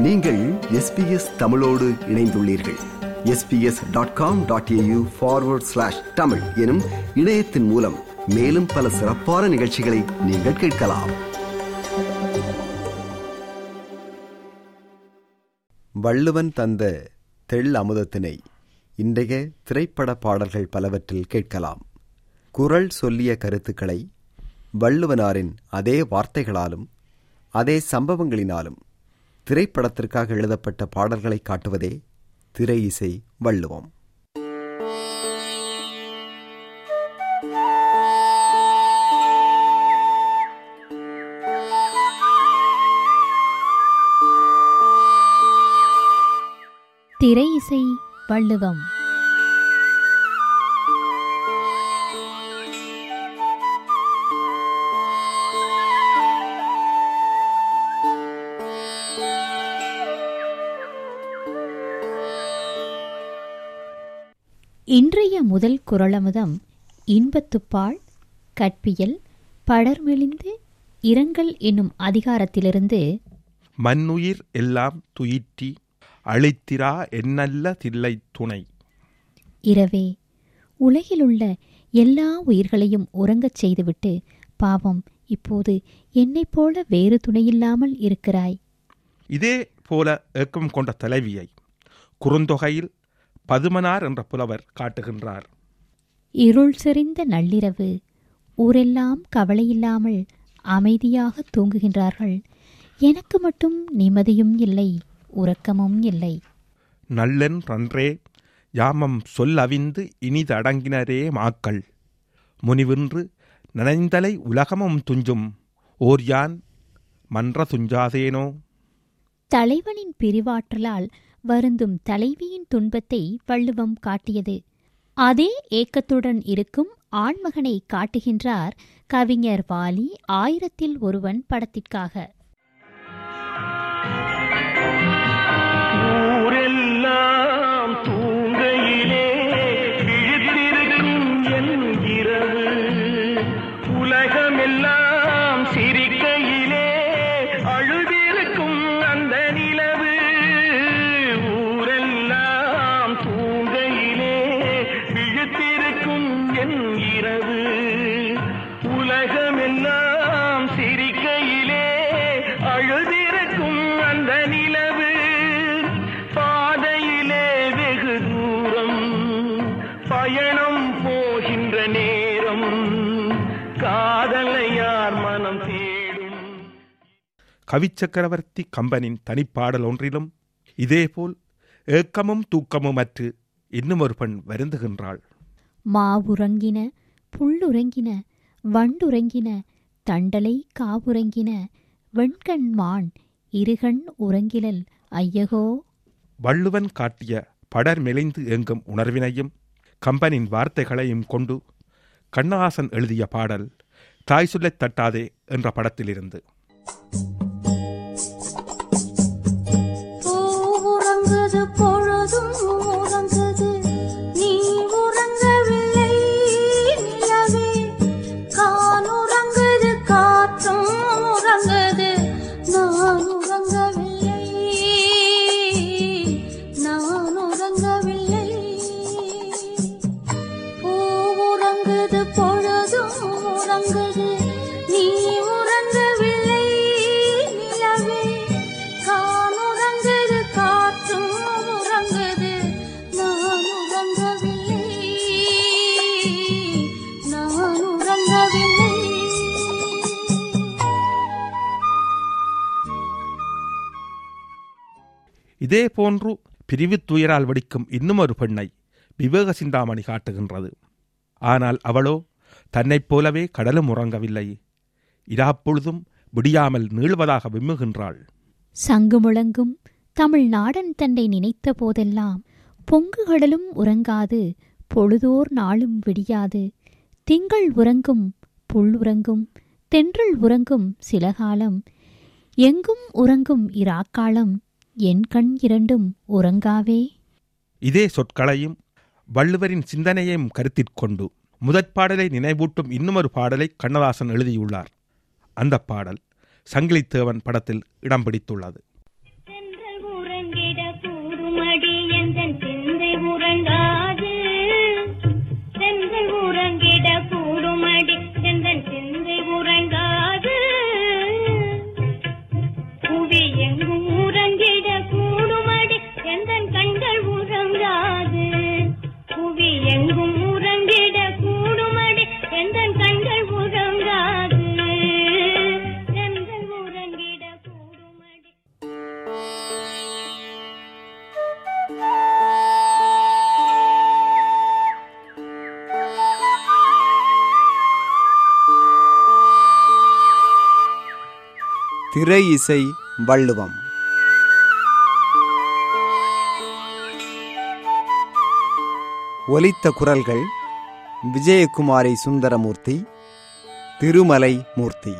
நீங்கள் எஸ்பிஎஸ் தமிழோடு இணைந்துள்ளீர்கள். SBS dot com dot AU forward slash Tamil எனும் இணையத்தின் மூலம் மேலும் பல சிறப்பான நிகழ்ச்சிகளை நீங்கள் கேட்கலாம். வள்ளுவன் தந்த தெள் அமுதத்தினை இன்றைய திரைப்பட பாடல்கள் பலவற்றில் கேட்கலாம். குரல் சொல்லிய கருத்துக்களை வள்ளுவனாரின் அதே வார்த்தைகளாலும் அதே சம்பவங்களினாலும் திரைப்படத்திற்காக எழுதப்பட்ட பாடல்களை காட்டுவதே திரை இசை வள்ளுவம். திரை இசை வள்ளுவம். இன்றைய முதல் குரலமுதம் இன்பத்துப்பால் கற்பியல் படர்மெலிந்து இரங்கல் என்னும் அதிகாரத்திலிருந்து மண்ணுயிர் எல்லாம் துயிற்றி அழித்திரா என்னல்ல தில்லை துணை. இரவே உலகிலுள்ள எல்லா உயிர்களையும் உறங்கச் செய்துவிட்டு பாவம் இப்போது என்னைப் போல வேறு துணையில்லாமல் இருக்கிறாய். இதே போல ஏக்கம் கொண்ட தலைவியை குறுந்தொகையில் பதுமனார் என்ற புலவர் காட்டுகின்றார். இருள் செறிந்த நள்ளிரவு ஊரெல்லாம் கவலையில்லாமல் அமைதியாக தூங்குகின்றார்கள். எனக்கு மட்டும் நிம்மதியும் இல்லை உறக்கமும் இல்லை. நல்லென் ரன்றே யாமம் சொல்லவிந்து இனிதடங்கினரே மாக்கள். முனிவின்று நனைந்தலை உலகமும் துஞ்சும் ஓர் யான் மன்ற துஞ்சாதேனோ? தலைவனின் பிரிவாற்றலால் வருந்தும் தலைவியின் துன்பத்தை வள்ளுவம் காட்டியது. அதே ஏக்கத்துடன் இருக்கும் ஆண்மகனை காட்டுகின்றார் கவிஞர் வாலி ஆயிரத்தில் ஒருவன் படத்திற்காக. நேரம் காதலை யார் மனம் தேடும். கவிச்சக்கரவர்த்தி கம்பனின் தனிப்பாடல் ஒன்றிலும் இதேபோல் ஏக்கமும் தூக்கமுமற்று இன்னும் ஒரு பெண் வருந்துகின்றாள். மாவுறங்கின புல்லுறங்கின வண்டுறங்கின தண்டலை காவுறங்கின வெண்கண் மான் இருகண் உறங்கிலல் ஐயகோ. வள்ளுவன் காட்டிய படர் மெலிந்து எங்கும் உணர்வினையும் கம்பனின் வார்த்தைகளையும் கொண்டு கண்ணஹாசன் எழுதிய பாடல் தாய் சொல்லை தட்டாதே என்ற படத்திலிருந்து. இதே போன்று பிரிவுத் துயரால் வெடிக்கும் இன்னுமொரு பெண்ணை விவேக சிந்தாமணி காட்டுகின்றது. ஆனால் அவளோ தன்னைப் போலவே கடலும் உறங்கவில்லை. இராப்பொழுதும் விடியாமல் நீள்வதாக விம்முகின்றாள். சங்கு முழங்கும் தமிழ் நாடன் தன்னை நினைத்த போதெல்லாம் பொங்கு கடலும் உறங்காது பொழுதோர் நாளும் விடியாது. திங்கள் உறங்கும் புல் உறங்கும் தென்றல் உறங்கும் சில காலம் எங்கும் உறங்கும் இராக்காலம் என் கண் இரண்டும் உறங்காவே. இதே சொற்களையும் வள்ளுவரின் சிந்தனையையும் கருத்திற்கொண்டு முதற் பாடலை நினைவூட்டும் இன்னுமொரு பாடலை கண்ணதாசன் எழுதியுள்ளார். அந்த பாடல் சங்கிலித்தேவன் படத்தில் இடம் பிடித்துள்ளது. திரை இசை வள்ளுவம். ஒலித்த குரல்கள் விஜயகுமாரி சுந்தரமூர்த்தி திருமலை மூர்த்தி.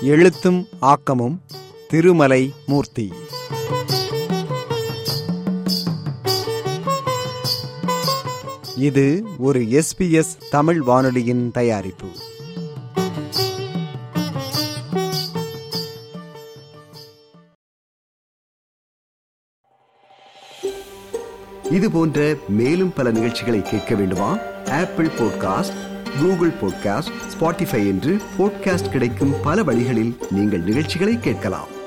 எழுத்தும் ஆக்கமும் திருமலை மூர்த்தி. இது ஒரு எஸ்பிஎஸ் தமிழ் வானொலியின் தயாரிப்பு. இது போன்ற மேலும் பல நிகழ்ச்சிகளை கேட்க வேண்டுமா? Apple podcast Google podcast Spotify என்று பாட்காஸ்ட் கிடைக்கும் பல வழிகளில் நீங்கள் நிகழ்ச்சிகளை கேட்கலாம்.